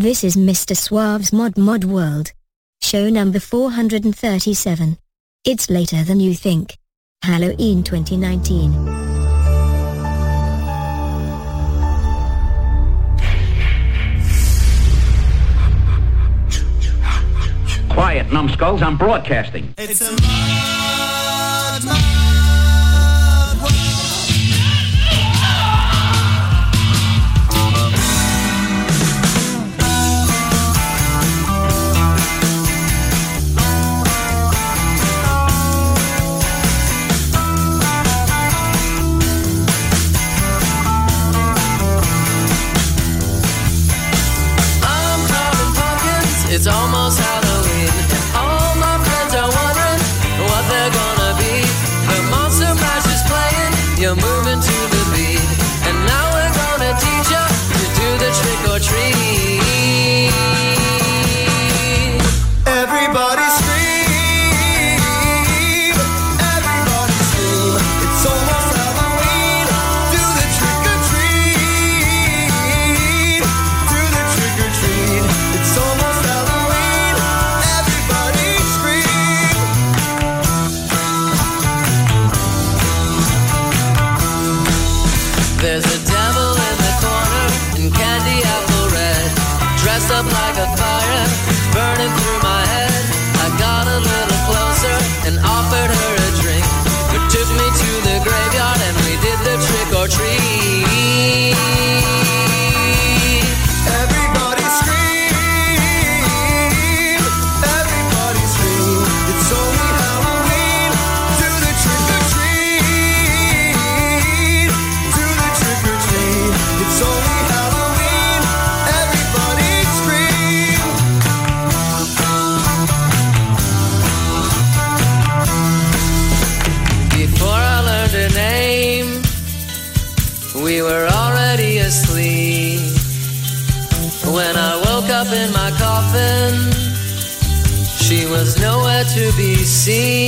This is Mr. Suave's Mod Mod World. Show number 437. It's later than you think. Halloween 2019. Quiet, numbskulls, I'm broadcasting. It's a mud, mud to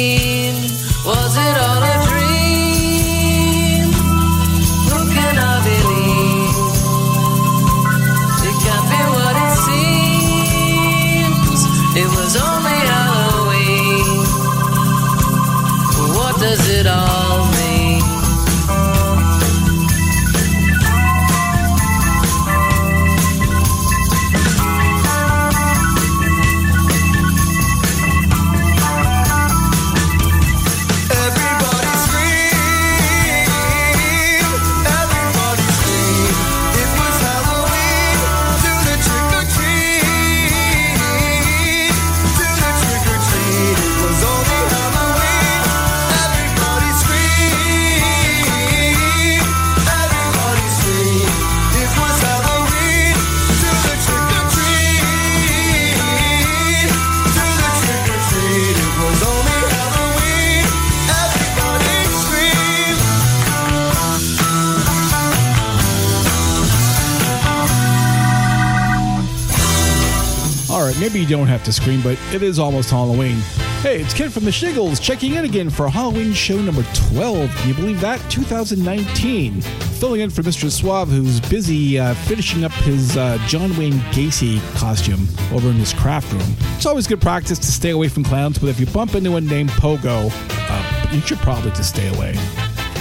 you don't have to scream, but it is almost Halloween. Hey, it's Ken from the Shiggles checking in again for Halloween show number 12. Can you believe that? 2019. Filling in for Mr. Suave, who's busy uh, finishing up his uh, John Wayne Gacy costume over in his craft room. It's always good practice to stay away from clowns, but if you bump into one named Pogo, uh, you should probably just stay away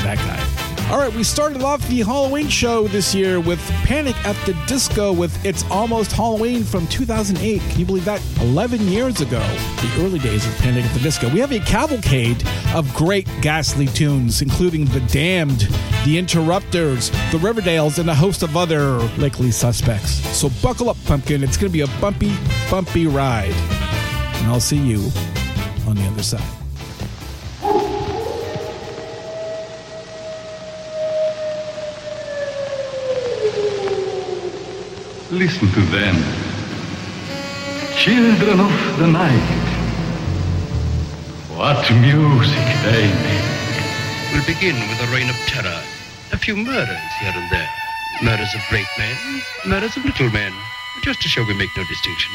that guy. All right, we started off the Halloween show this year with Panic at the Disco with It's Almost Halloween from 2008. Can you believe that? 11 years ago, the early days of Panic at the Disco. We have a cavalcade of great ghastly tunes, including The Damned, The Interrupters, The Riverdales, and a host of other likely suspects. So buckle up, pumpkin. It's going to be a bumpy, bumpy ride. And I'll see you on the other side. Listen to them. Children of the night. What music they make. We'll begin with a reign of terror. A few murders here and there. Murders of great men, murders of little men. Just to show we make no distinction.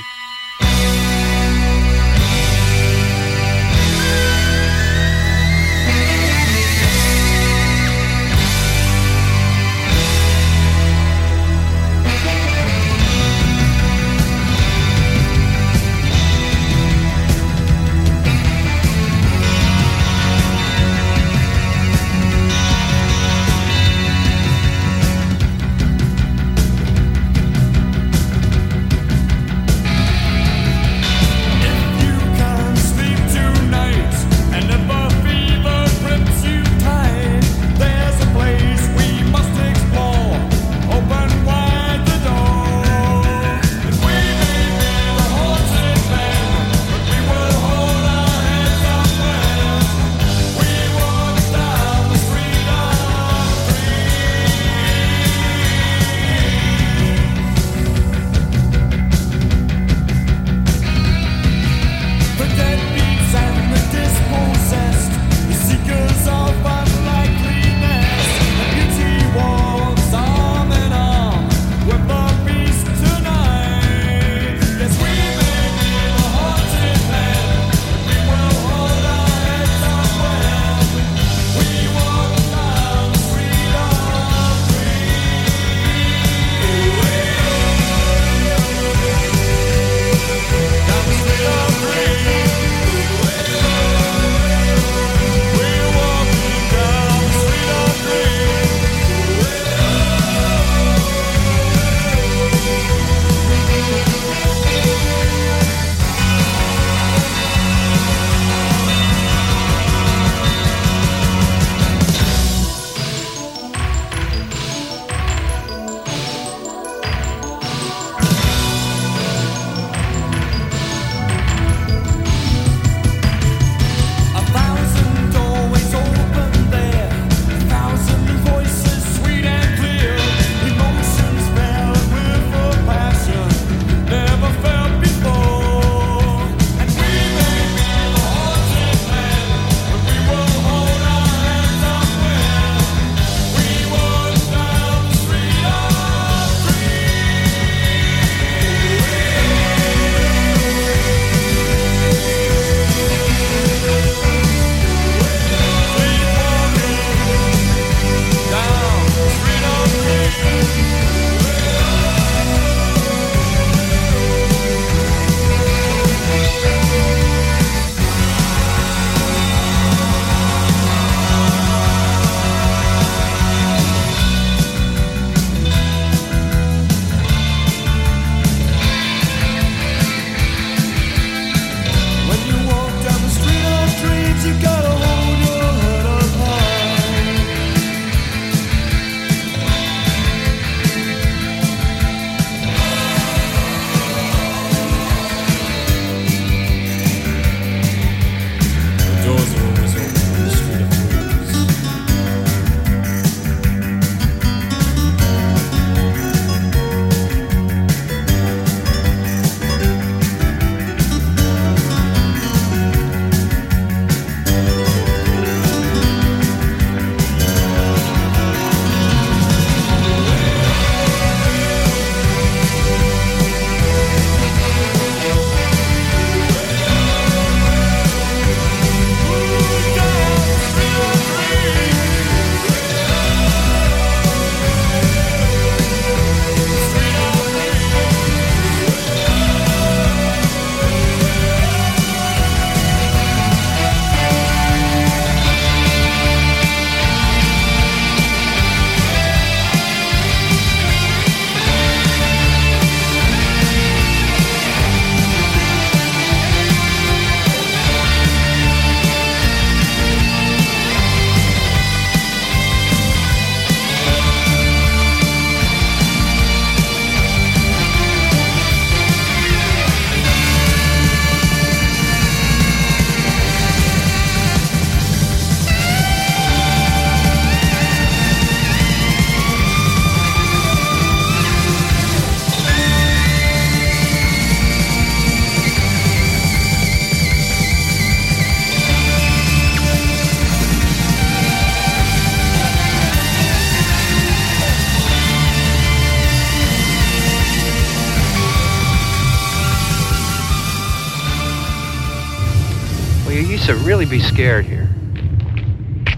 scared here.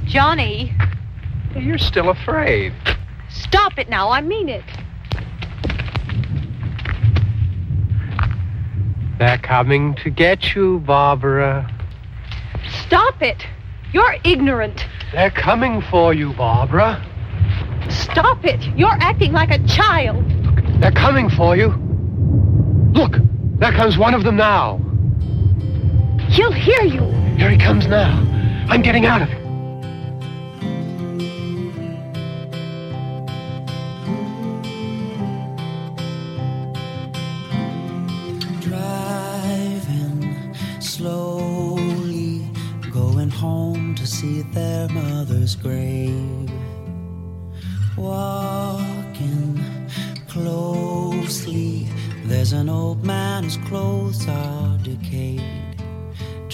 Johnny. You're still afraid. Stop it now. I mean it. They're coming to get you, Barbara. Stop it. You're ignorant. They're coming for you, Barbara. Stop it. You're acting like a child. Look, they're coming for you. Look, there comes one of them now. He'll hear you. Here he comes now. I'm getting out of here.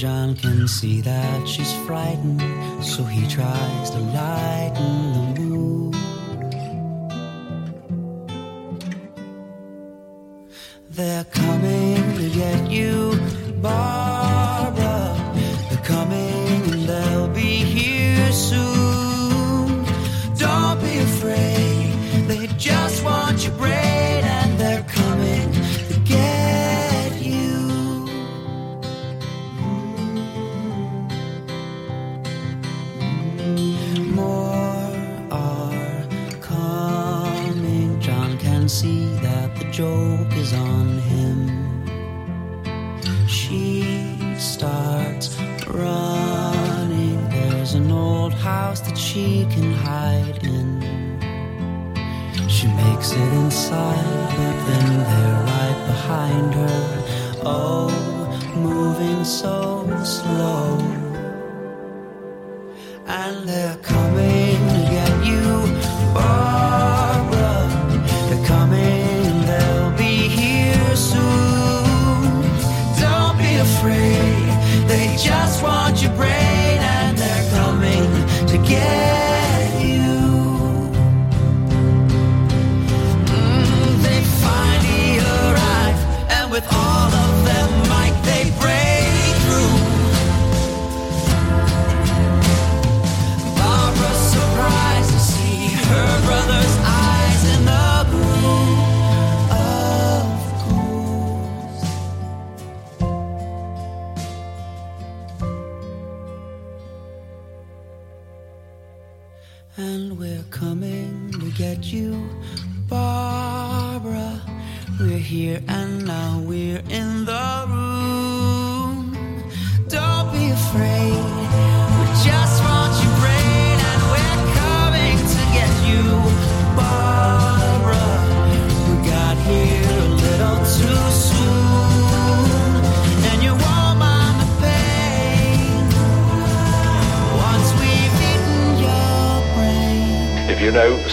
John can see that she's frightened, so he tries to lighten the mood. They're coming to get you, Bob. she can hide in. She makes it inside, but then they're right behind her. Oh, moving so slow.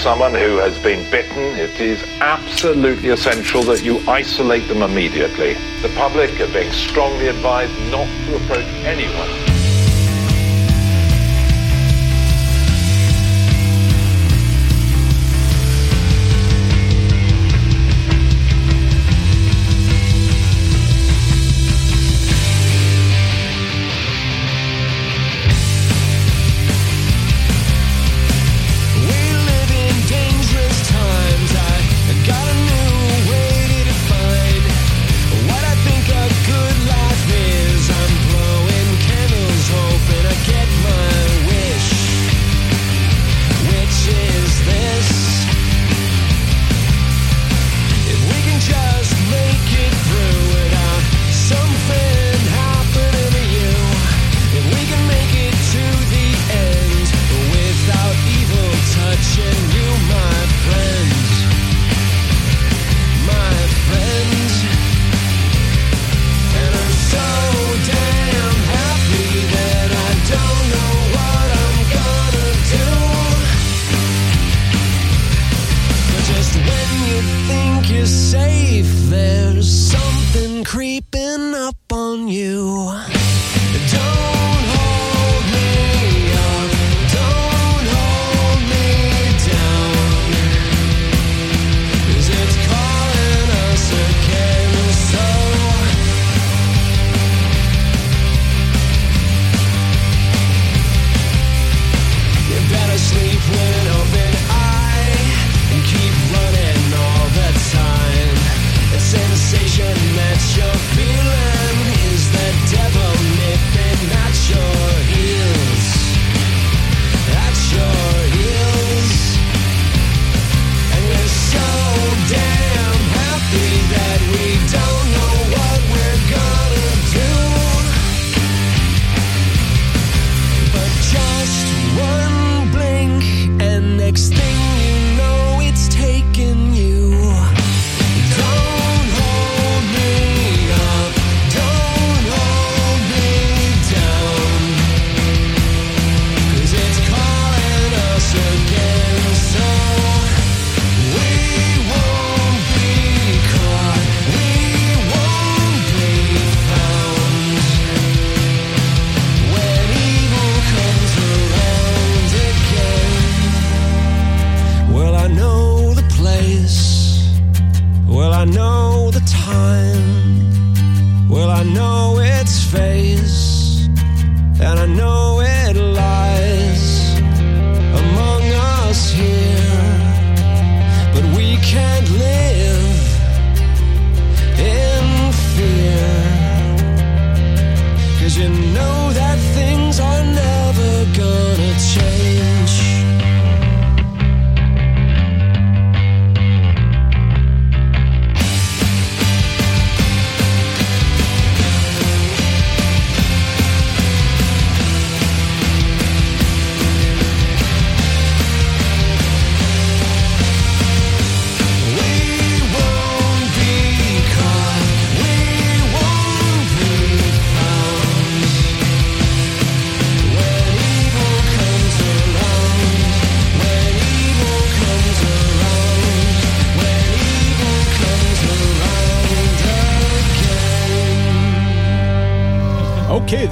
someone who has been bitten, it is absolutely essential that you isolate them immediately. The public are being strongly advised not to approach anyone.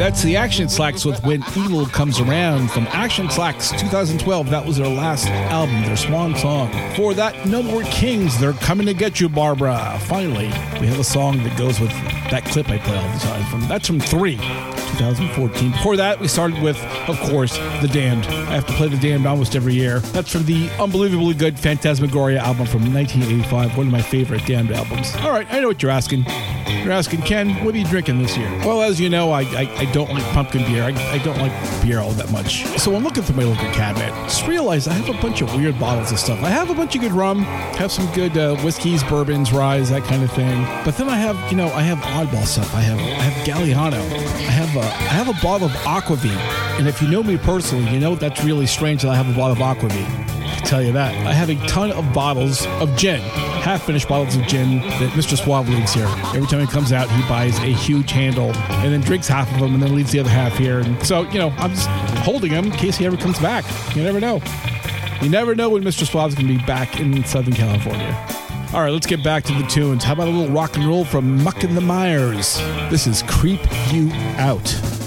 That's the Action Slacks with When Evil Comes Around from Action Slacks 2012. That was their last album, their swan song. For that, No More Kings, they're coming to get you, Barbara. Finally, we have a song that goes with that clip I play all the time. From That's from 3, 2014. Before that, we started with, of course, The Damned. I have to play The Damned almost every year. That's from the unbelievably good Phantasmagoria album from 1985, one of my favorite Damned albums. All right, I know what you're asking. You're asking, Ken, what are you drinking this year? Well, as you know, I, I, I don't like pumpkin beer. I, I don't like beer all that much. So I'm looking through my liquor cabinet. Just realized I have a bunch of weird bottles of stuff. I have a bunch of good rum, have some good uh, whiskeys, bourbons, rye, that kind of thing. But then I have, you know, I have oddball stuff. I have I have Galliano. I have a I have a bottle of Aquavit. And if you know me personally, you know that's really strange that I have a bottle of Aquavit. I tell you that. I have a ton of bottles of gin, half finished bottles of gin that Mr. Suave leaves here. Every time he comes out, he buys a huge handle and then drinks half of them and then leaves the other half here. And so, you know, I'm just holding him in case he ever comes back. You never know. You never know when Mr. Suave's going to be back in Southern California. All right, let's get back to the tunes. How about a little rock and roll from Muck and the Mires? This is Creep You Out.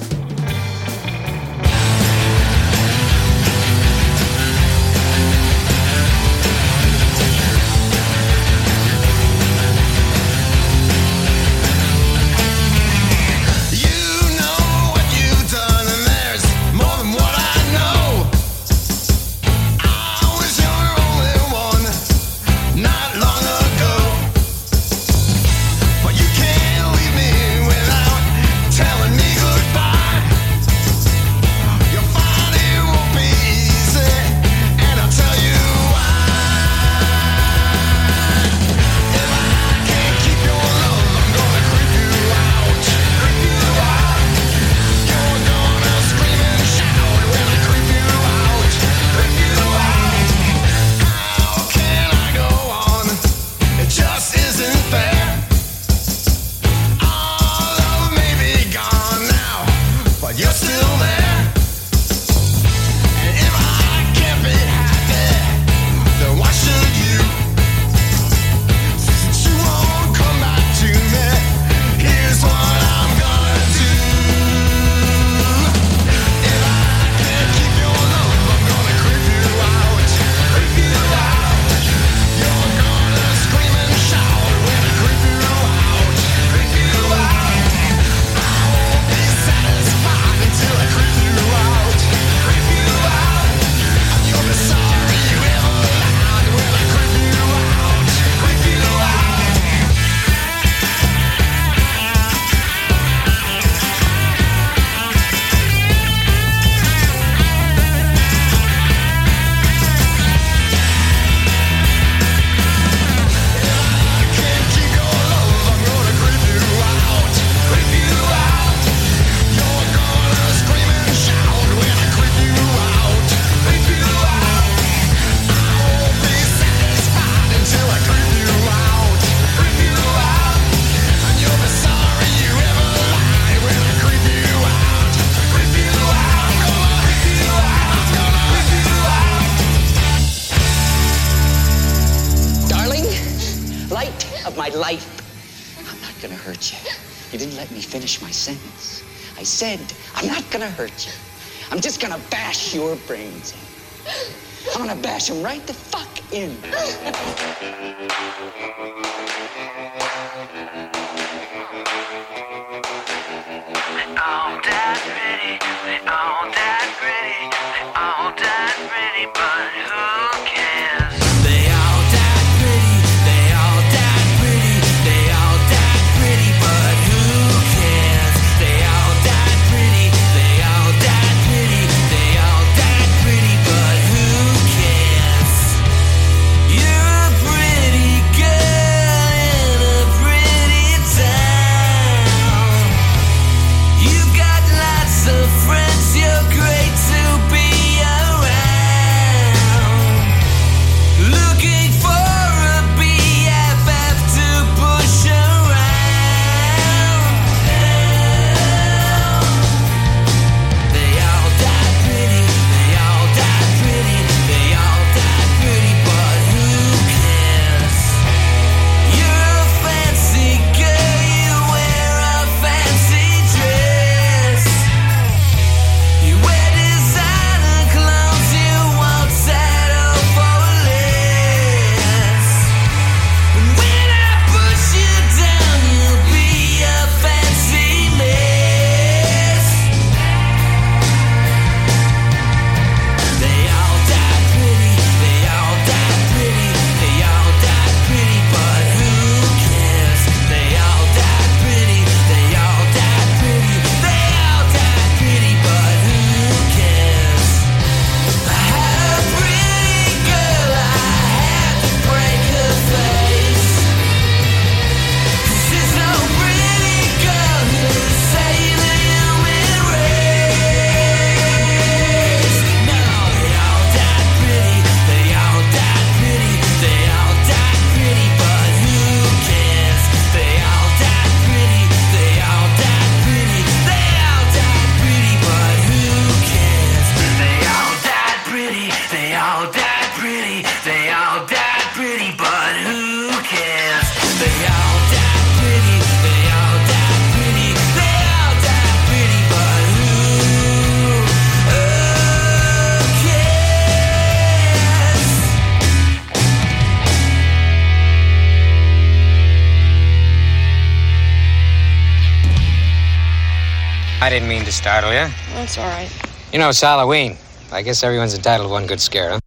Startle you. That's all right. You know, it's Halloween. I guess everyone's entitled to one good scare, huh?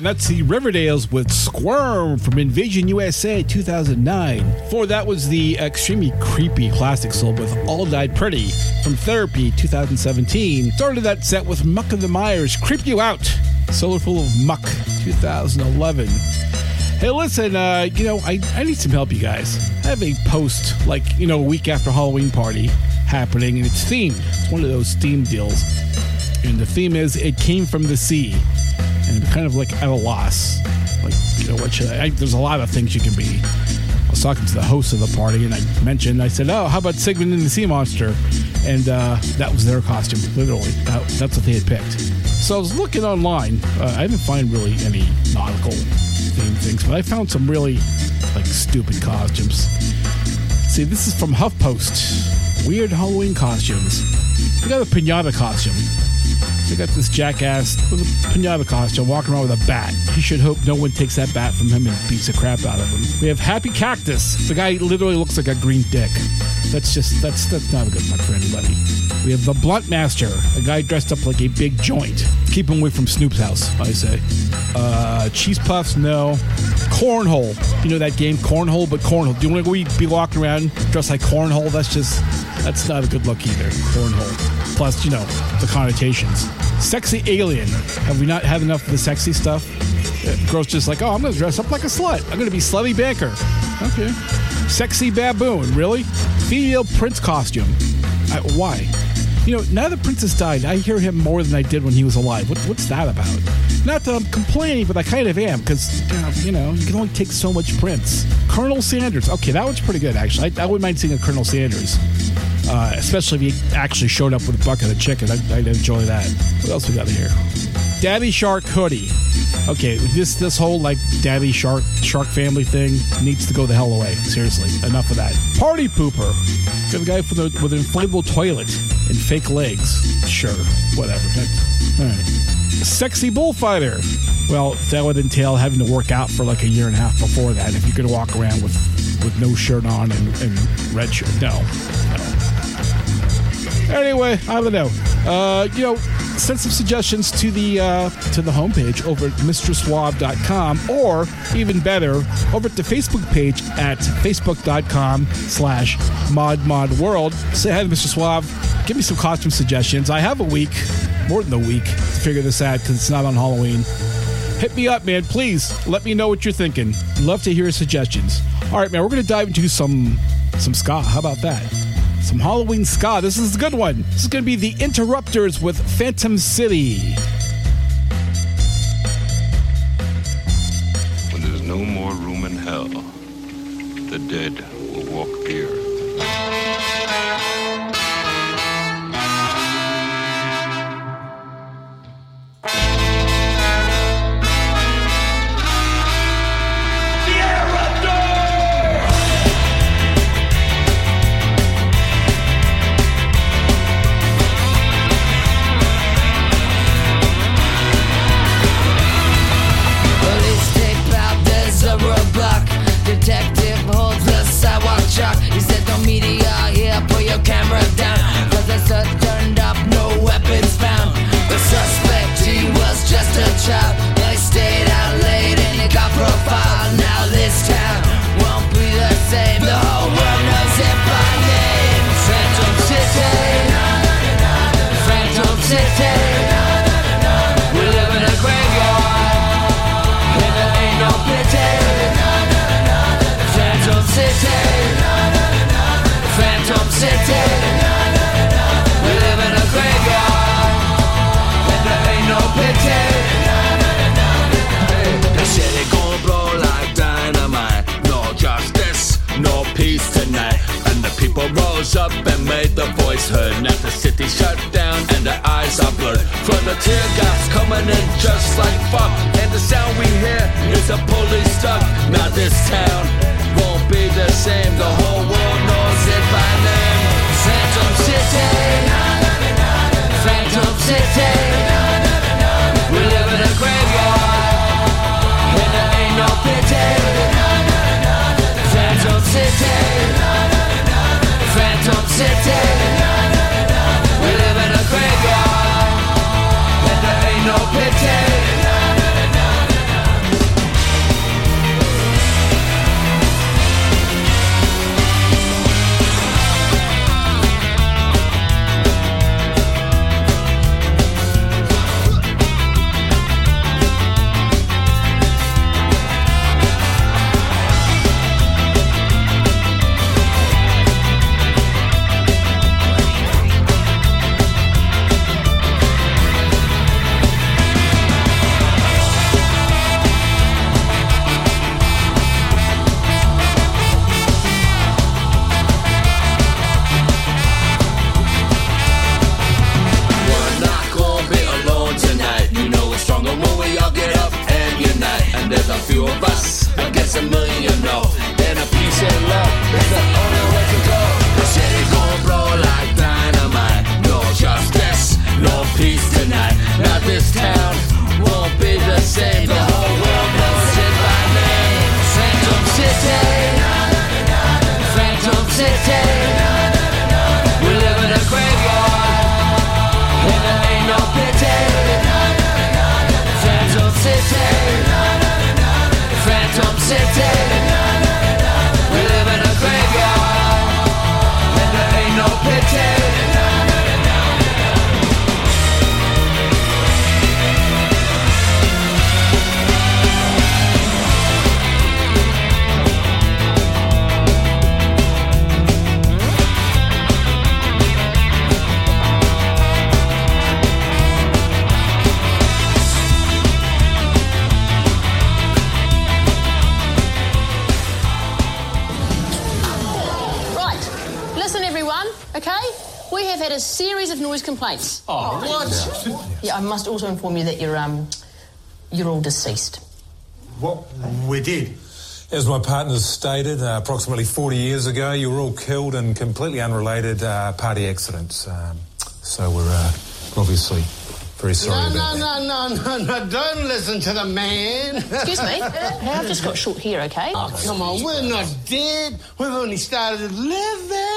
Right, that's the Riverdales with Squirm from Invasion USA 2009. For that was the extremely creepy classic soul with All Died Pretty from Therapy 2017. Started that set with Muck of the Mires, Creep You Out, Cellar Full of Muck 2011. Hey, listen, uh, you know, I, I need some help, you guys. I have a post, like, you know, a week after Halloween party happening, and it's themed. It's one of those theme deals. And the theme is It Came from the Sea. And kind of like at a loss. Like, you know, what should I, I? There's a lot of things you can be. I was talking to the host of the party, and I mentioned, I said, Oh, how about Sigmund and the Sea Monster? And uh, that was their costume, literally. That, that's what they had picked. So I was looking online. Uh, I didn't find really any nautical themed things, but I found some really like stupid costumes. See, this is from HuffPost. Weird Halloween costumes. They got a pinata costume. They got this jackass with a pinata costume walking around with a bat. He should hope no one takes that bat from him and beats the crap out of him. We have Happy Cactus. The guy literally looks like a green dick. That's just that's that's not a good look for anybody. We have the Blunt Master, a guy dressed up like a big joint. Keep him away from Snoop's house, I say. Uh, cheese puffs, no. Cornhole. You know that game, Cornhole, but Cornhole. Do you want to be walking around dressed like Cornhole? That's just, that's not a good look either. Cornhole. Plus, you know, the connotations. Sexy alien. Have we not had enough of the sexy stuff? Uh, girls just like, oh, I'm going to dress up like a slut. I'm going to be slutty banker. Okay. Sexy baboon. Really? Female prince costume. I, why? You know, now that Prince's died, I hear him more than I did when he was alive. What, what's that about? Not that I'm complaining, but I kind of am because you know you can only take so much Prince. Colonel Sanders. Okay, that one's pretty good actually. I, I wouldn't mind seeing a Colonel Sanders, uh, especially if he actually showed up with a bucket of chicken. I'd, I'd enjoy that. What else we got here? Daddy Shark hoodie. Okay, this this whole like Daddy Shark Shark family thing needs to go the hell away. Seriously, enough of that. Party pooper. Got a guy with, the, with an inflatable toilet and fake legs. Sure, whatever. That's, all right. Sexy bullfighter. Well, that would entail having to work out for like a year and a half before that if you could walk around with with no shirt on and, and red shirt. No. Anyway, I don't know. Uh, you know, send some suggestions to the uh, to the homepage over at mrsuave.com or even better over at the facebook page at facebook.com slash modmodworld. Say hi to mr suave. Give me some costume suggestions. I have a week more than a week to figure this out because it's not on halloween. Hit me up man. Please let me know what you're thinking. Love to hear suggestions. All right man we're gonna dive into some some ska. How about that some Halloween ska. This is a good one. This is going to be the Interrupters with Phantom City. When there's no more room in hell, the dead turned up, no weapons found. The suspect, he was just a child. tear gas coming in just like fuck. And the sound we hear is a police stuck. Now this town won't be the same. The whole world knows it by name. Phantom City. must also inform you that you're um, you're all deceased. What we did. As my partners stated, uh, approximately 40 years ago, you were all killed in completely unrelated uh, party accidents. Um, so we're uh, obviously very sorry no, about no, that. No, no, no, no, don't listen to the man. Excuse me, I've just got short hair, okay? Oh, come on, we're not dead. We've only started living.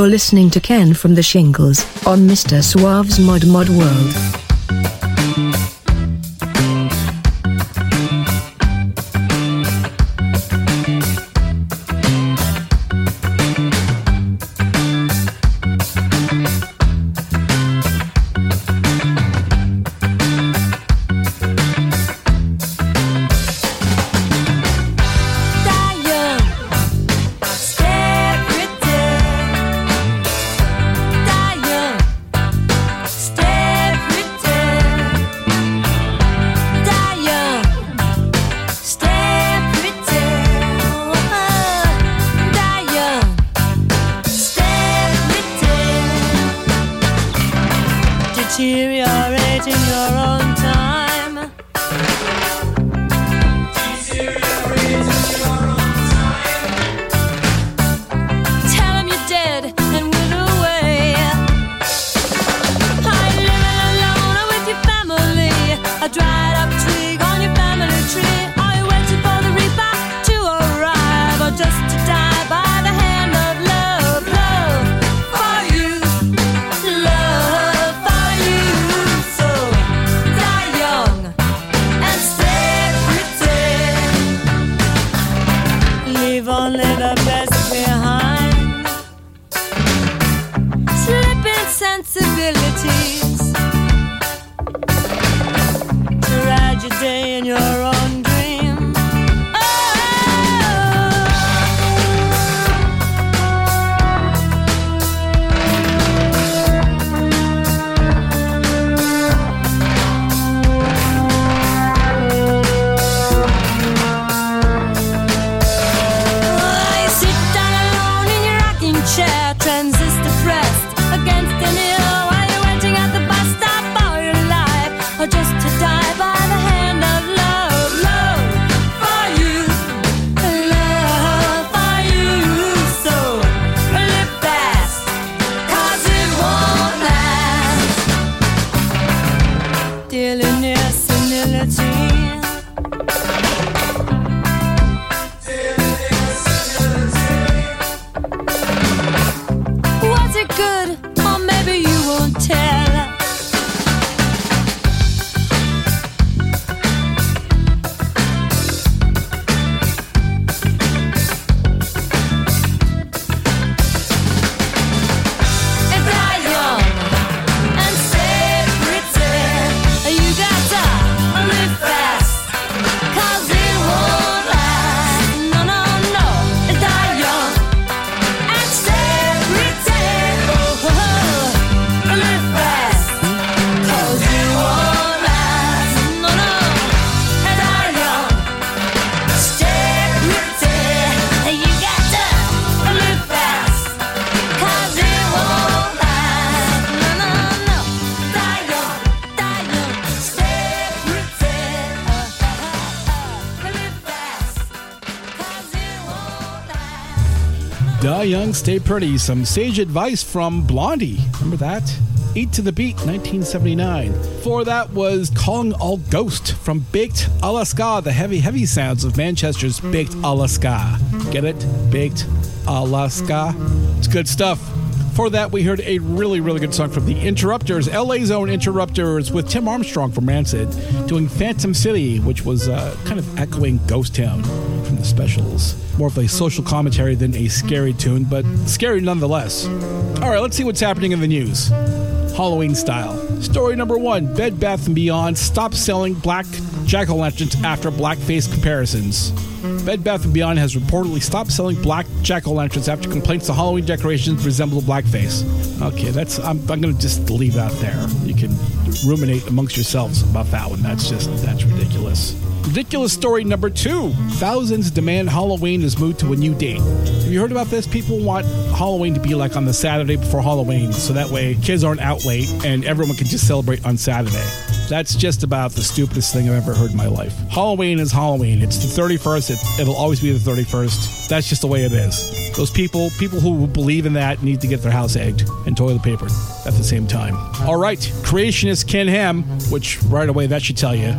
You're listening to Ken from the Shingles on Mr. Suave's Mod Mod World. Stay Pretty. Some sage advice from Blondie. Remember that? Eat to the Beat, 1979. For that was Calling All Ghost from Baked Alaska, the heavy, heavy sounds of Manchester's Baked Alaska. Get it? Baked Alaska. It's good stuff. For that, we heard a really, really good song from the Interrupters, LA's own Interrupters, with Tim Armstrong from Rancid, doing Phantom City, which was uh, kind of echoing Ghost Town from the specials. More of a social commentary than a scary tune, but scary nonetheless. All right, let's see what's happening in the news. Halloween style. Story number one Bed Bath & Beyond stops selling black jack o' lanterns after blackface comparisons. Bed Bath & Beyond has reportedly stopped selling black jack o' lanterns after complaints the Halloween decorations resemble blackface. Okay, that's I'm, I'm going to just leave that there. You can ruminate amongst yourselves about that one. That's just that's ridiculous. Ridiculous story number two. Thousands demand Halloween is moved to a new date. Have you heard about this? People want Halloween to be like on the Saturday before Halloween, so that way kids aren't out late and everyone can just celebrate on Saturday. That's just about the stupidest thing I've ever heard in my life. Halloween is Halloween. It's the 31st. It, it'll always be the 31st. That's just the way it is. Those people, people who believe in that, need to get their house egged and toilet papered at the same time. All right, creationist Ken Ham, which right away that should tell you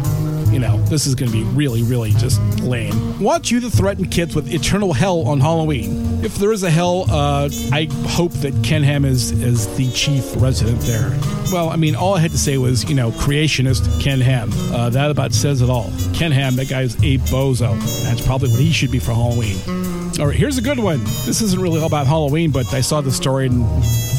you know, this is going to be really, really just lame. Want you to threaten kids with eternal hell on Halloween? If there is a hell, uh, I hope that Ken Ham is is the chief resident there. Well, I mean, all I had to say was, you know, creationist Ken Ham. Uh, that about says it all. Ken Ham, that guy's a bozo. That's probably what he should be for Halloween. All right, here's a good one. This isn't really all about Halloween, but I saw the story and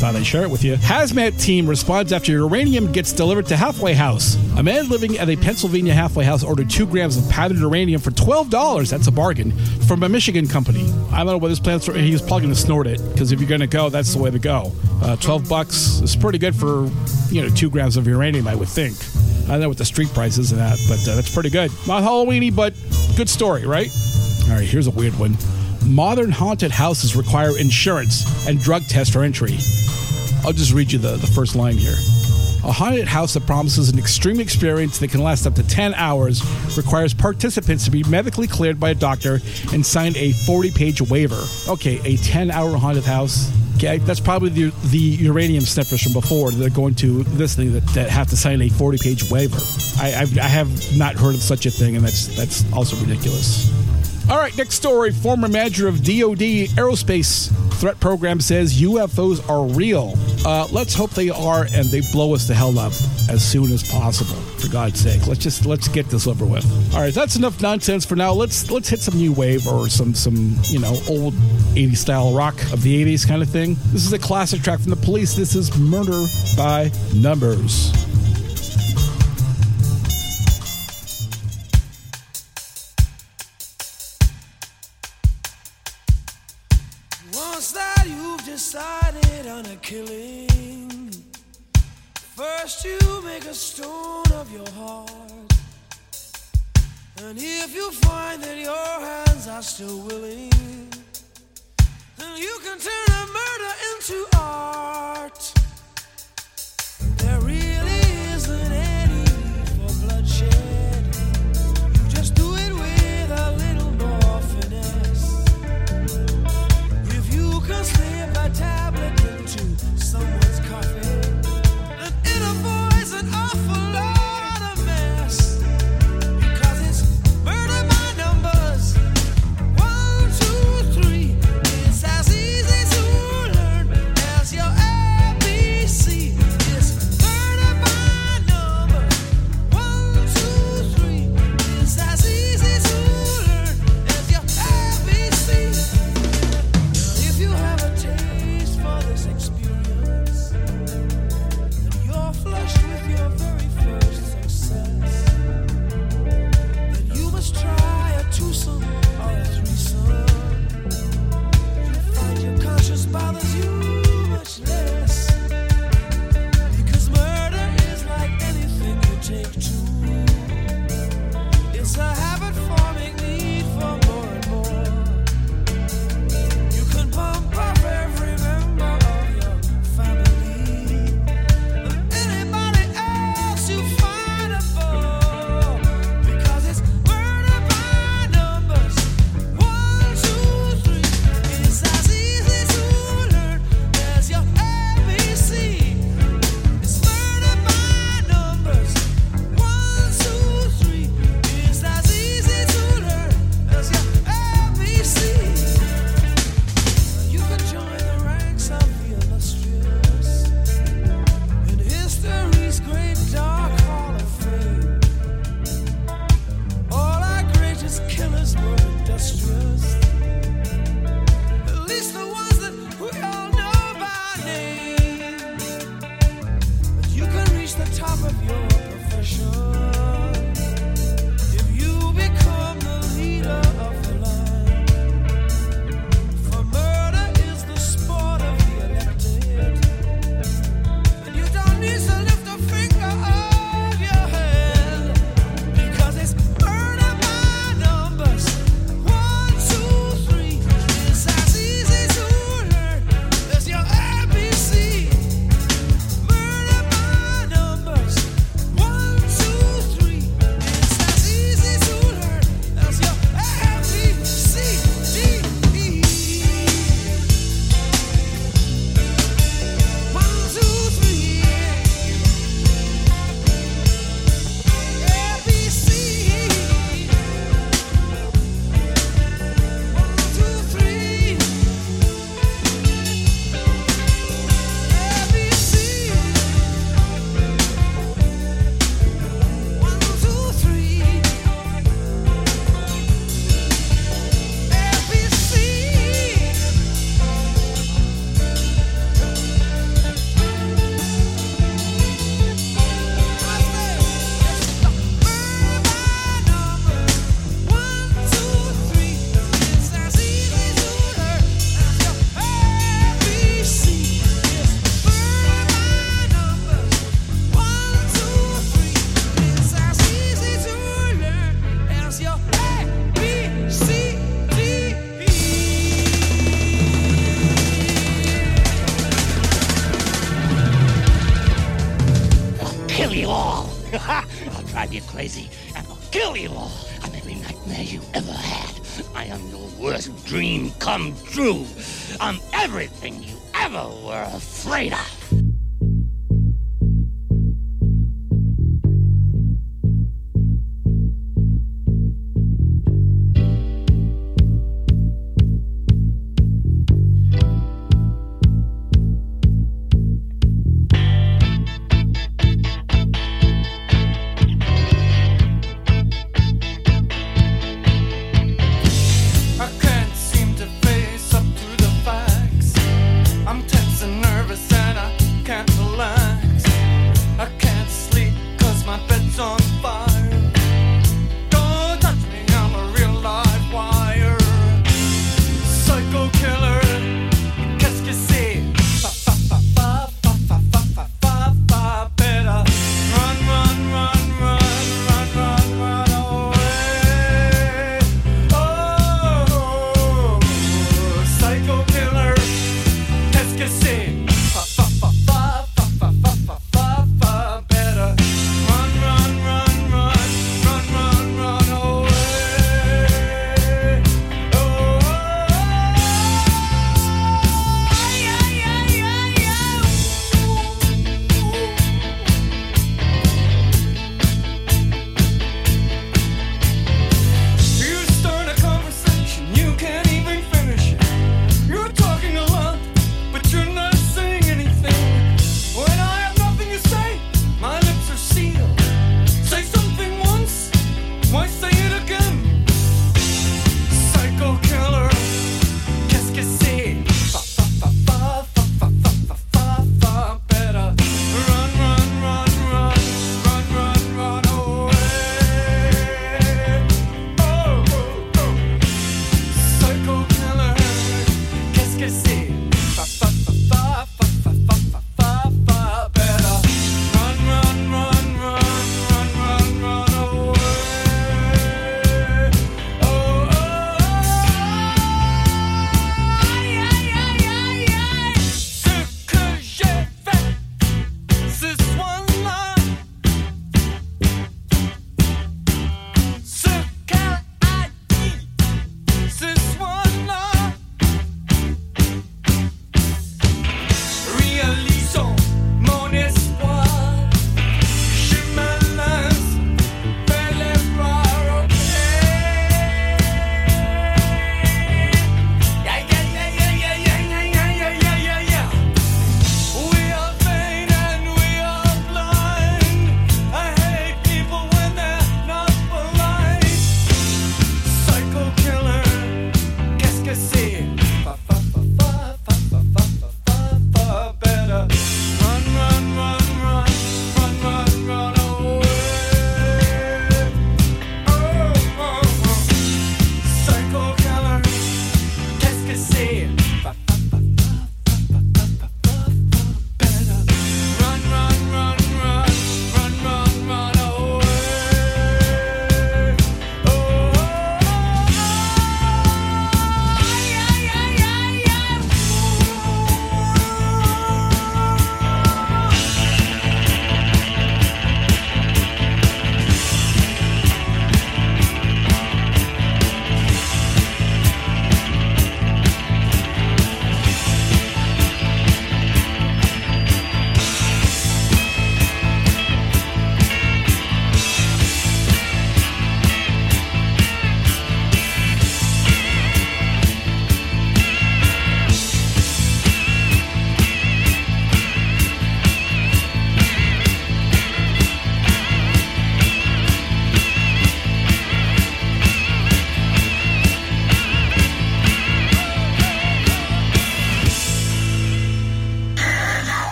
thought I'd share it with you. Hazmat team responds after uranium gets delivered to halfway house. A man living at a Pennsylvania halfway house ordered two grams of powdered uranium for twelve dollars. That's a bargain from a Michigan company. I don't know what his plans are. He's probably going to snort it because if you're going to go, that's the way to go. Uh, twelve bucks is pretty good for you know two grams of uranium, I would think. I don't know what the street price is of that, but uh, that's pretty good. Not Halloweeny, but good story, right? All right, here's a weird one. Modern haunted houses require insurance and drug tests for entry. I'll just read you the, the first line here. A haunted house that promises an extreme experience that can last up to 10 hours requires participants to be medically cleared by a doctor and sign a 40 page waiver. Okay, a 10 hour haunted house. Okay, that's probably the, the uranium sniffers from before that are going to this thing that, that have to sign a 40 page waiver. I, I've, I have not heard of such a thing, and that's, that's also ridiculous. All right, next story. Former manager of DoD Aerospace Threat Program says UFOs are real. Uh, let's hope they are, and they blow us the hell up as soon as possible. For God's sake, let's just let's get this over with. All right, that's enough nonsense for now. Let's let's hit some new wave or some some you know old 80s style rock of the 80s kind of thing. This is a classic track from the Police. This is Murder by Numbers. First you make a stone of your heart. And if you find that your hands are still willing, then you can turn a murder into art.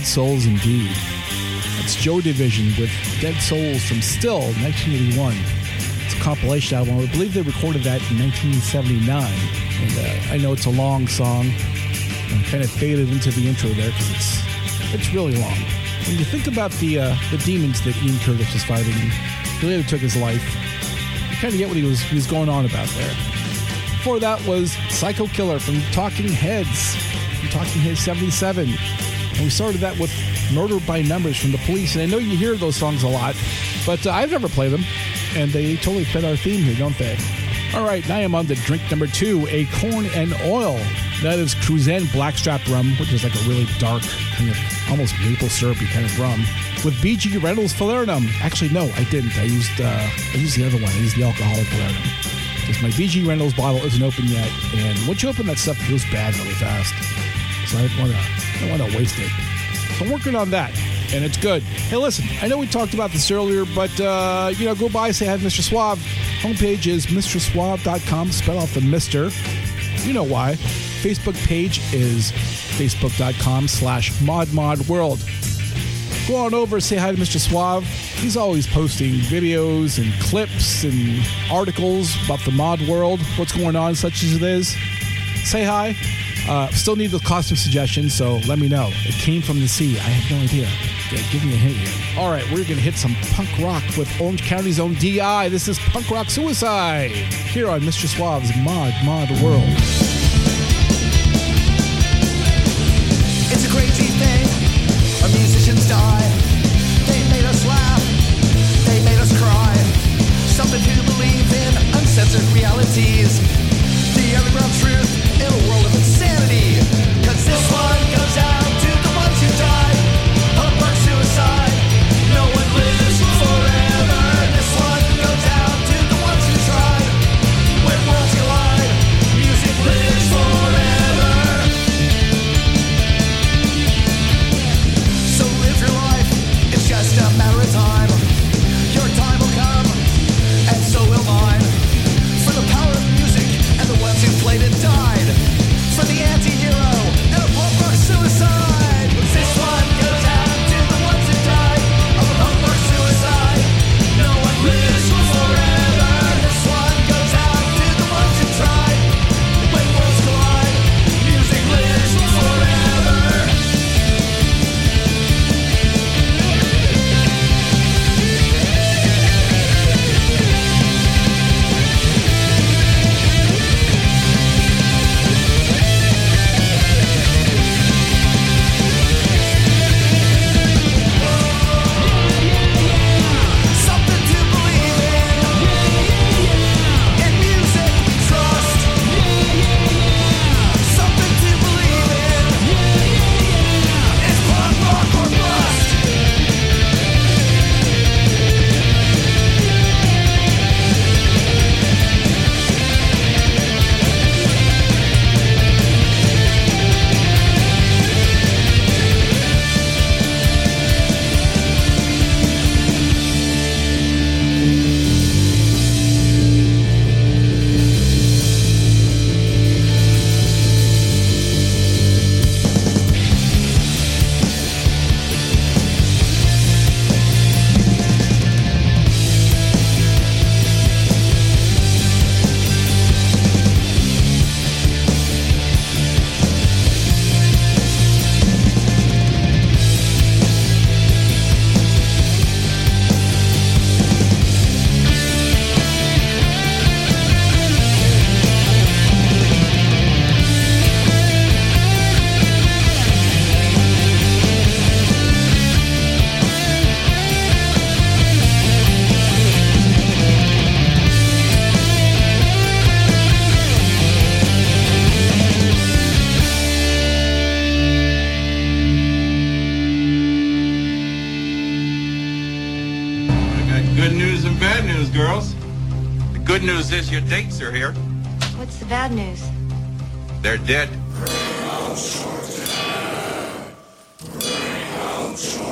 Dead Souls indeed. That's Joy Division with Dead Souls from Still, 1981. It's a compilation album. I believe they recorded that in 1979. And uh, I know it's a long song. I kind of faded into the intro there because it's it's really long. When you think about the uh, the demons that Ian Curtis was fighting, he later took his life. You kind of get what he was he was going on about there. Before that was Psycho Killer from Talking Heads, from Talking Heads 77. We started that with Murder by Numbers from the Police. And I know you hear those songs a lot, but uh, I've never played them. And they totally fit our theme here, don't they? All right, now I'm on to drink number two, a corn and oil. That is Cruzan Blackstrap rum, which is like a really dark, kind of almost maple syrupy kind of rum, with BG Reynolds Falernum. Actually, no, I didn't. I used uh, I used the other one. I used the alcoholic Falernum. Because my BG Reynolds bottle isn't open yet, and once you open that stuff, it goes bad really fast. So I want to I don't want to waste it. I'm working on that, and it's good. Hey, listen, I know we talked about this earlier, but uh, you know, go by, say hi to Mr. Suave. Homepage is MrSuave.com. Spell out the Mister. You know why. Facebook page is Facebook.com slash ModModWorld. Go on over, say hi to Mr. Suave. He's always posting videos and clips and articles about the mod world, what's going on, such as it is. Say hi. Uh, still need the costume suggestions, so let me know. It came from the sea. I have no idea. Yeah, give me a hint here. All right, we're going to hit some punk rock with Orange County's own DI. This is Punk Rock Suicide here on Mr. Suave's Mod Mod World. They're dead. you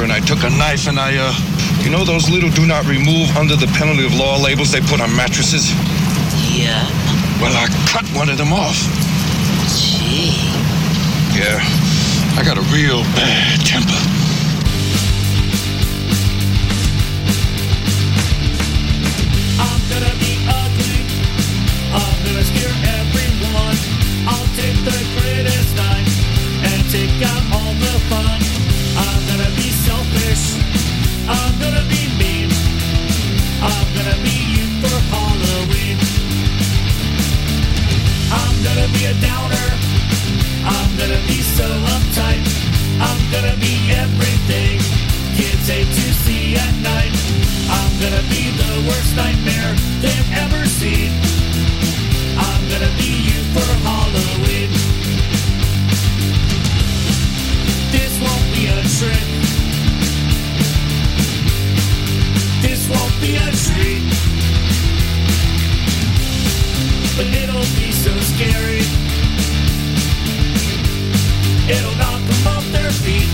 lost my temper and I took a knife and I, uh, you know those little do not remove under the penalty of law labels they put on mattresses? Yeah. Well, I cut one of them off. Gee. Yeah, I got a real bad temper. I'm gonna be ugly. I'm gonna scare everyone. I'll take the greatest knife and take out all the fun. I'm gonna be selfish. I'm gonna be mean. I'm gonna be you for Halloween. I'm gonna be a downer. I'm gonna be so uptight. I'm gonna be everything kids hate to see at night. I'm gonna be the worst nightmare they've ever seen. I'm gonna be you for Halloween. Trick. This won't be a treat. But it'll be so scary. It'll knock them off their feet.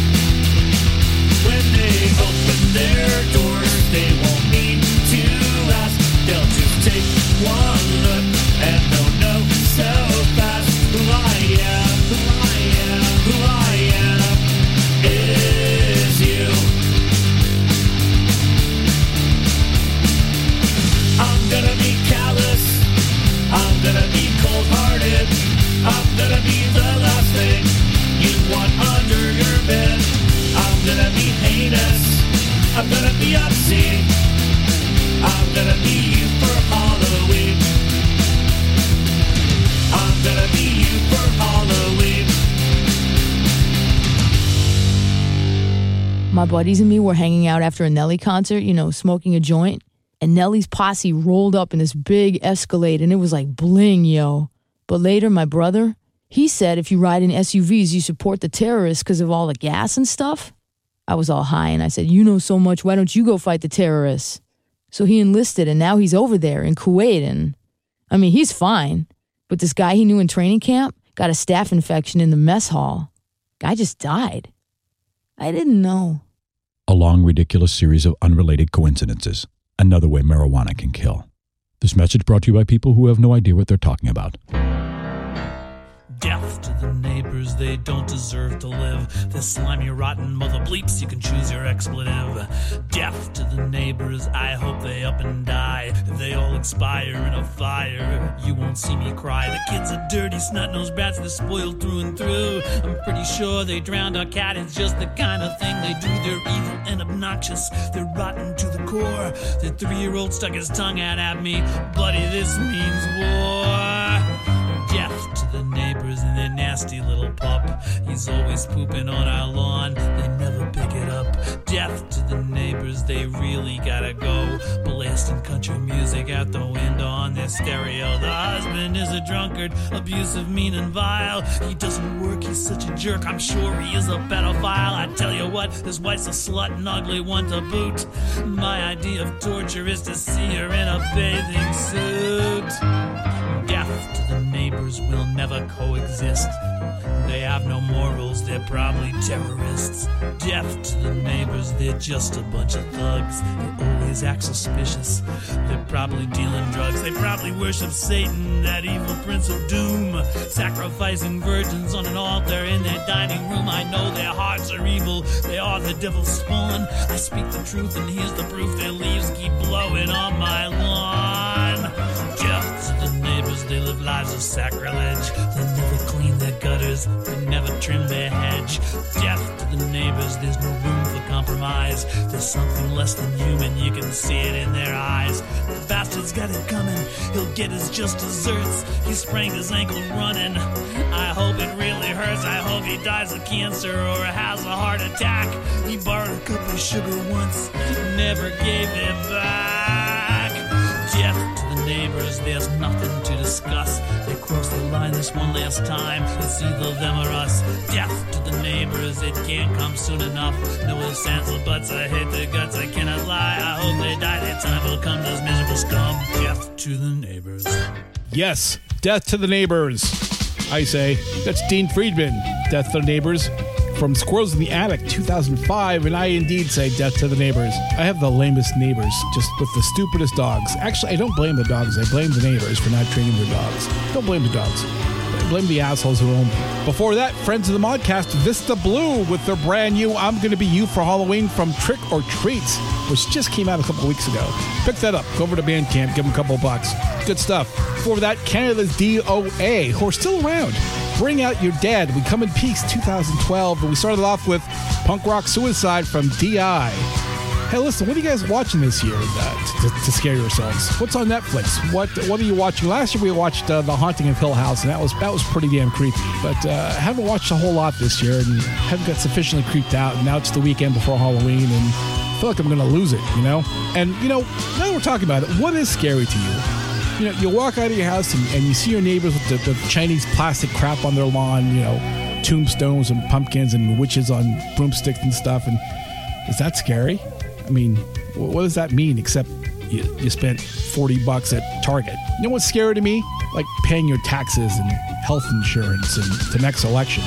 When they open their doors, they won't need to ask. They'll just take one look and they'll know so fast who I am. Who I am. Gonna be the last thing you want under your bed. I'm gonna be heinous. I'm gonna be obscene. I'm gonna be you for Halloween. I'm gonna be you for Halloween. My buddies and me were hanging out after a Nelly concert, you know, smoking a joint. And Nelly's posse rolled up in this big Escalade and it was like bling, yo. But later, my brother, he said if you ride in SUVs, you support the terrorists because of all the gas and stuff. I was all high and I said, You know so much, why don't you go fight the terrorists? So he enlisted and now he's over there in Kuwait. And I mean, he's fine. But this guy he knew in training camp got a staph infection in the mess hall. Guy just died. I didn't know. A long, ridiculous series of unrelated coincidences. Another way marijuana can kill. This message brought to you by people who have no idea what they're talking about. Death to the neighbors, they don't deserve to live. This slimy, rotten mother bleeps, you can choose your expletive. Death to the neighbors, I hope they up and die. If they all expire in a fire, you won't see me cry. The kids are dirty, snot nosed brats, they're spoiled through and through. I'm pretty sure they drowned our cat, it's just the kind of thing they do. They're evil and obnoxious, they're rotten to the core. The three year old stuck his tongue out at me. Buddy, this means war. Death to the neighbors and their nasty little pup. He's always pooping on our lawn, they never pick it up. Death to the neighbors, they really gotta go. Blasting country music out the window on their stereo. The husband is a drunkard, abusive, mean, and vile. He doesn't work, he's such a jerk, I'm sure he is a pedophile. I tell you what, his wife's a slut and ugly one to boot. My idea of torture is to see her in a bathing suit. Death to the neighbors will never coexist. They have no morals, they're probably terrorists. Death to the neighbors, they're just a bunch of thugs. They always act suspicious. They're probably dealing drugs. They probably worship Satan, that evil prince of doom. Sacrificing virgins on an altar in their dining room. I know their hearts are evil, they are the devil's spawn. I speak the truth, and here's the proof their leaves keep blowing on my lawn. Neighbors, they live lives of sacrilege. They never clean their gutters, they never trim their hedge. Death to the neighbors, there's no room for compromise. There's something less than human, you can see it in their eyes. The bastard's got it coming, he'll get his just desserts. He sprained his ankle running. I hope it really hurts. I hope he dies of cancer or has a heart attack. He borrowed a cup of sugar once, never gave it back. Death neighbors, there's nothing to discuss. They cross the line this one last time. It's either them or us. Death to the neighbors, it can't come soon enough. No ifs, ands, or buts. I hate the guts, I cannot lie. I hope they die. Their time will come, those miserable scum. Death to the neighbors. Yes, death to the neighbors. I say. That's Dean Friedman, Death to the Neighbors, from Squirrels in the Attic, 2005. And I indeed say Death to the Neighbors. I have the lamest neighbors, just with the stupidest dogs. Actually, I don't blame the dogs, I blame the neighbors for not training their dogs. Don't blame the dogs. Blame the assholes who own them. Before that, friends of the Modcast, Vista Blue with their brand new I'm Gonna Be You for Halloween from Trick or Treats, which just came out a couple weeks ago. Pick that up. Go over to Bandcamp, give them a couple bucks. Good stuff. Before that, Canada's DOA, who are still around. Bring Out Your Dead. We Come in Peace 2012. And we started off with Punk Rock Suicide from DI. Hey, listen, what are you guys watching this year uh, to, to scare yourselves? What's on Netflix? What What are you watching? Last year we watched uh, The Haunting of Hill House, and that was that was pretty damn creepy. But uh, haven't watched a whole lot this year, and haven't got sufficiently creeped out. And now it's the weekend before Halloween, and I feel like I'm to lose it, you know. And you know, now that we're talking about it, what is scary to you? You know, you walk out of your house and, and you see your neighbors with the, the Chinese plastic crap on their lawn, you know, tombstones and pumpkins and witches on broomsticks and stuff. And is that scary? I mean, what does that mean except you, you spent 40 bucks at Target? You know what's scary to me? Like paying your taxes and health insurance and the next election.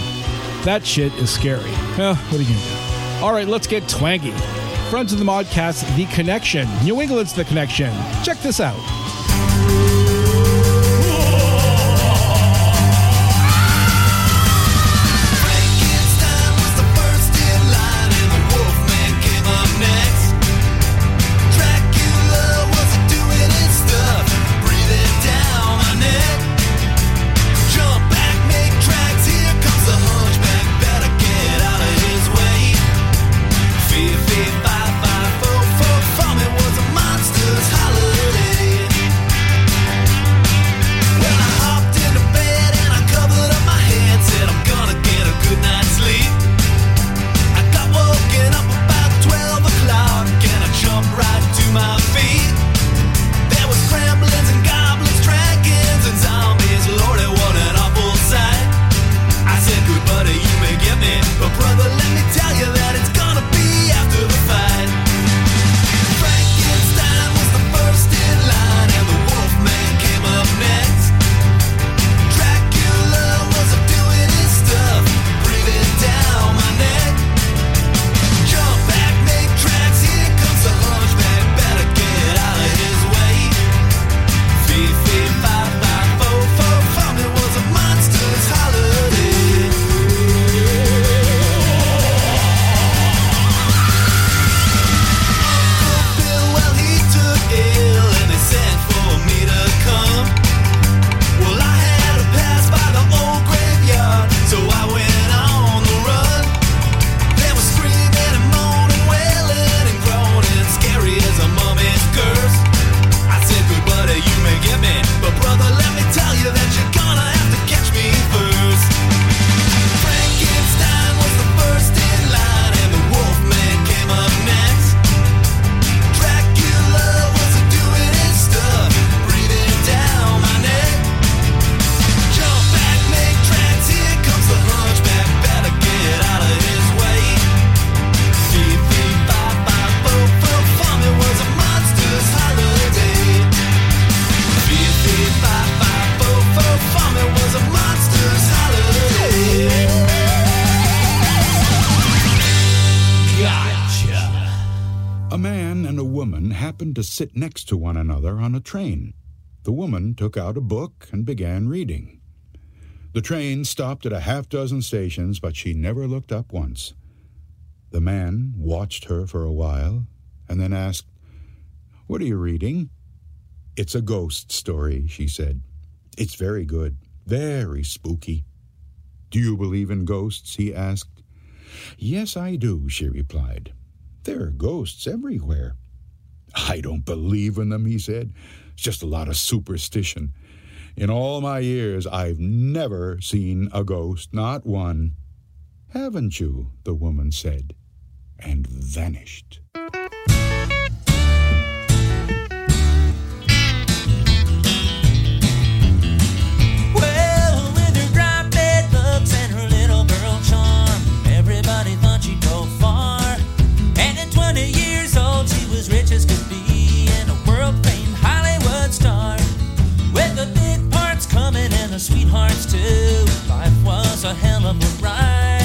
That shit is scary. Well, what are you going to do? All right, let's get twangy. Friends of the Modcast, The Connection. New England's The Connection. Check this out. Monsters next to one another on a train. The woman took out a book and began reading. The train stopped at a half dozen stations, but she never looked up once. The man watched her for a while and then asked, What are you reading? It's a ghost story, she said. It's very good, very spooky. Do you believe in ghosts? he asked. Yes, I do, she replied. There are ghosts everywhere. I don't believe in them, he said. It's just a lot of superstition. In all my years, I've never seen a ghost, not one. Haven't you? the woman said, and vanished. as rich as could be and a world famed Hollywood star. With the big parts coming and the sweethearts too. Life was a hell of a ride.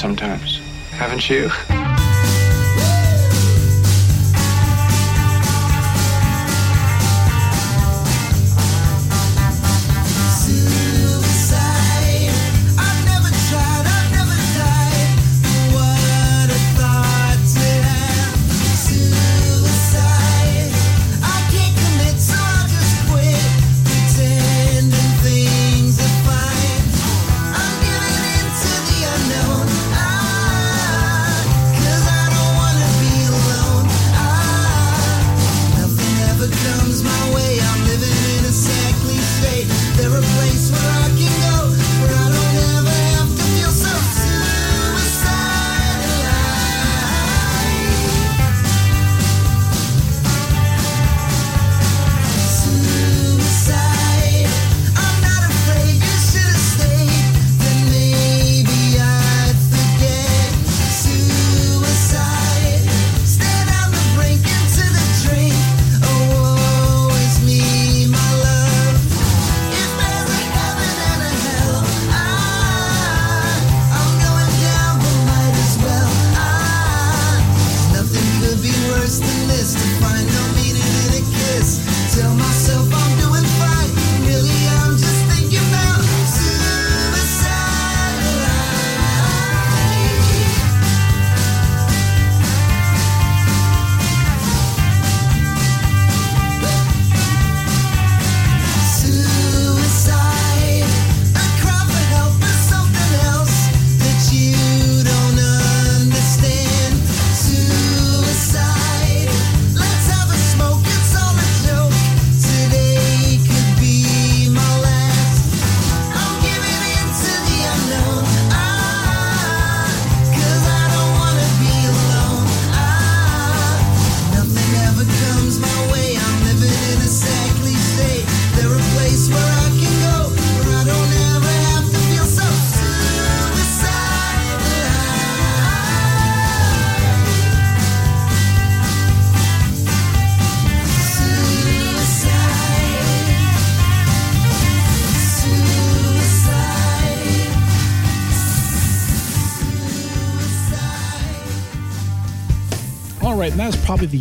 Sometimes, haven't you?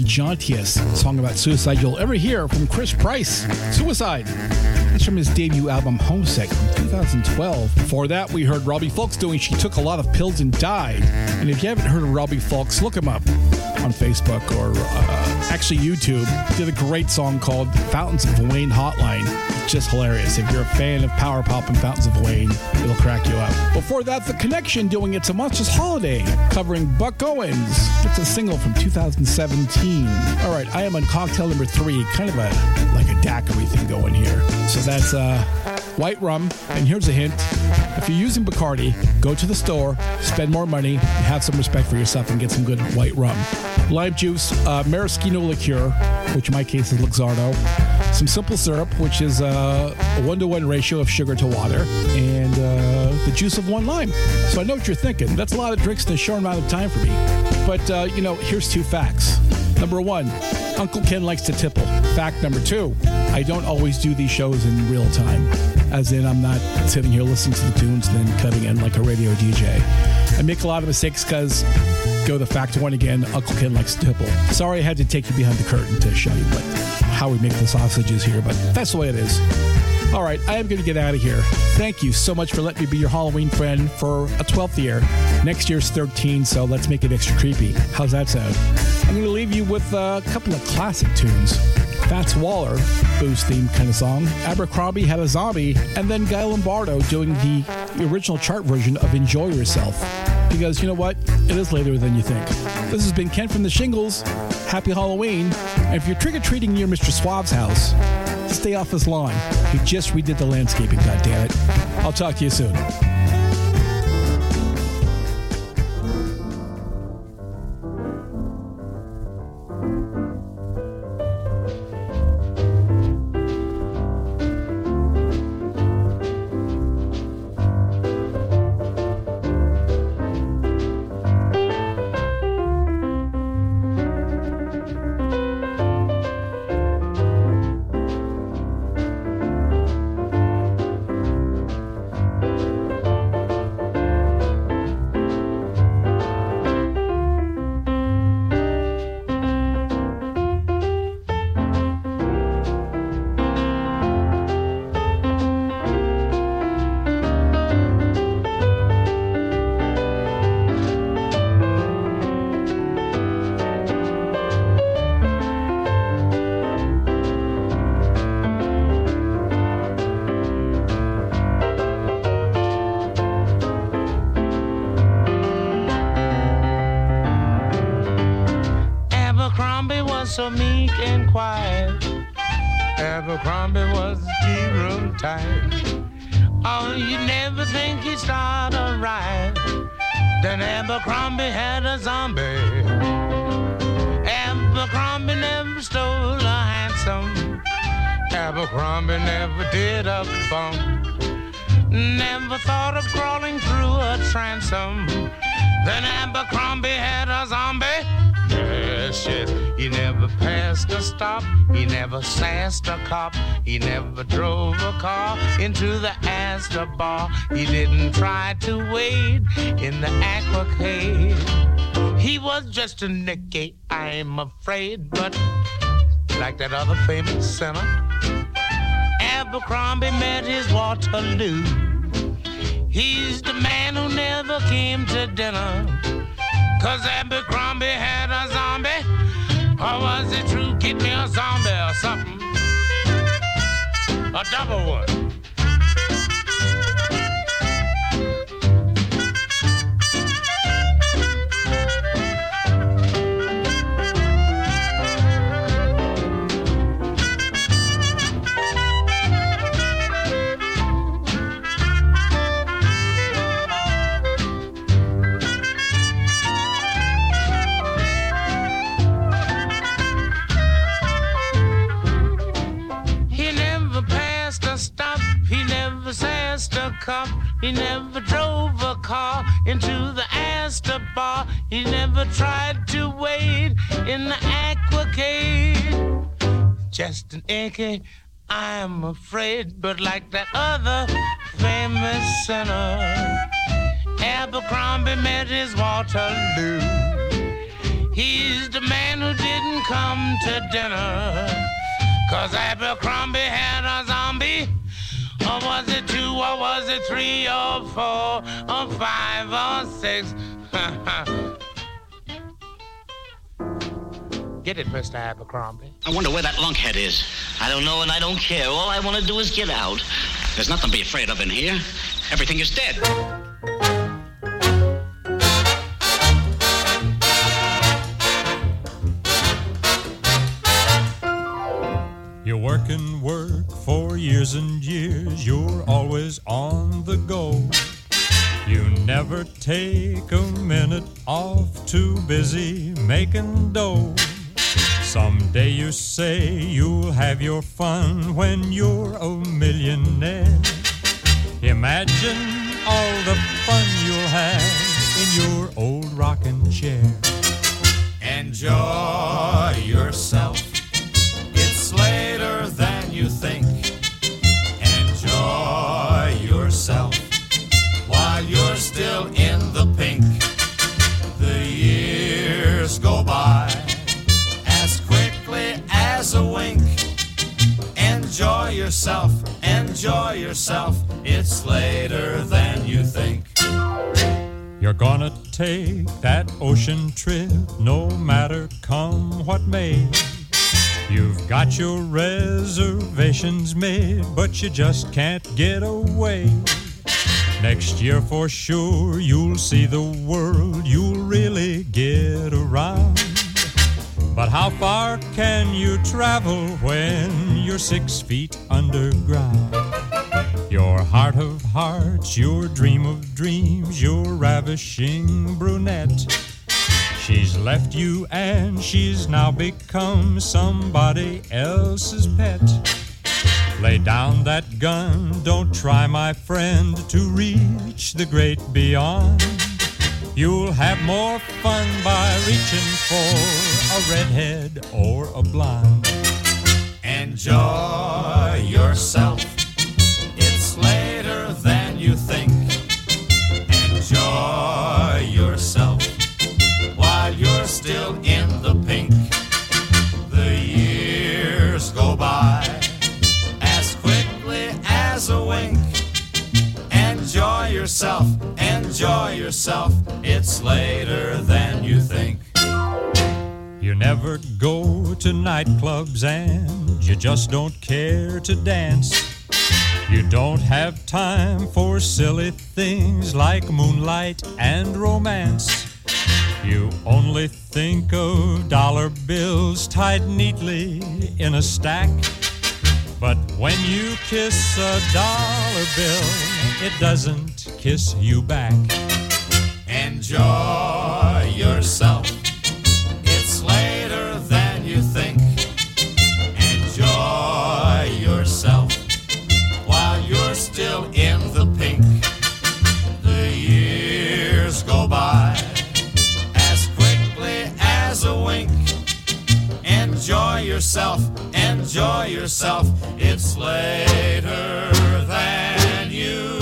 Jauntiest song about suicide you'll ever hear from Chris Price. Suicide. That's from his debut album Homesick from 2012. Before that, we heard Robbie Fulks doing She Took a Lot of Pills and Died. And if you haven't heard of Robbie Fulks, look him up on Facebook or uh, actually YouTube. Did a great song called Fountains of Wayne Hotline. Just hilarious. If you're a fan of Power Pop and Fountains of Wayne, it'll crack you up. Before that, The Connection doing It's a Monstrous Holiday, covering Buck Owens. It's a single from 2017. All right, I am on cocktail number three, kind of a like a daiquiri thing going here. So that's uh, white rum, and here's a hint: if you're using Bacardi, go to the store, spend more money, have some respect for yourself, and get some good white rum. Lime juice, uh, maraschino liqueur, which in my case is Luxardo. Some simple syrup, which is uh, a one to one ratio of sugar to water, and uh, the juice of one lime. So I know what you're thinking. That's a lot of drinks in a short amount of time for me. But, uh, you know, here's two facts. Number one, Uncle Ken likes to tipple. Fact number two I don't always do these shows in real time, as in, I'm not sitting here listening to the tunes and then cutting in like a radio DJ. I make a lot of mistakes because, go the fact one again, Uncle Ken likes to tipple. Sorry I had to take you behind the curtain to show you but how we make the sausages here, but that's the way it is. All right, I am going to get out of here. Thank you so much for letting me be your Halloween friend for a 12th year. Next year's 13, so let's make it extra creepy. How's that sound? I'm going to leave you with a couple of classic tunes. Fats Waller, booze theme kind of song. Abercrombie had a zombie, and then Guy Lombardo doing the original chart version of Enjoy Yourself. Because you know what? It is later than you think. This has been Ken from the Shingles. Happy Halloween. And if you're trick or treating near Mr. Suave's house, stay off his lawn. He just redid the landscaping, goddammit. I'll talk to you soon. Hansom. Abercrombie never did a bump. Never thought of crawling through a transom. Then Abercrombie had a zombie. Yes, yes. He never passed a stop. He never sassed a cop. He never drove a car into the Astor bar. He didn't try to wade in the aquacade. He was just a Nicky, I'm afraid, but like that other famous sinner, Abercrombie met his Waterloo. He's the man who never came to dinner. Cause Abercrombie had a zombie. Or was it true? Get me a zombie or something. A double one. Never sassed a cop. He never drove a car into the Astor bar. He never tried to wade in the aquacade. Just an icky, I'm afraid, but like that other famous sinner, Abercrombie met his Waterloo. He's the man who didn't come to dinner. Cause Abercrombie had a zombie. Or was it two, or was it three, or four, or five, or six? Get it, Mr. Abercrombie. I wonder where that lunkhead is. I don't know and I don't care. All I want to do is get out. There's nothing to be afraid of in here. Everything is dead. Work work for years and years, you're always on the go. You never take a minute off, too busy making dough. Someday you say you'll have your fun when you're a millionaire. Imagine all the fun you'll have in your old rocking chair. Enjoy enjoy yourself. It's later than you think. You're gonna take that ocean trip no matter come what may. You've got your reservations made, but you just can't get away. Next year for sure you'll see the world, you'll really get around. But how far can you travel when you're six feet underground? Your heart of hearts, your dream of dreams, your ravishing brunette. She's left you and she's now become somebody else's pet. Lay down that gun, don't try, my friend, to reach the great beyond. You'll have more fun by reaching for a redhead or a blonde. Enjoy yourself. You think. Enjoy yourself while you're still in the pink. The years go by as quickly as a wink. Enjoy yourself, enjoy yourself. It's later than you think. You never go to nightclubs and you just don't care to dance. You don't have time for silly things like moonlight and romance. You only think of dollar bills tied neatly in a stack. But when you kiss a dollar bill, it doesn't kiss you back. Enjoy yourself. yourself, enjoy yourself. It's later than you.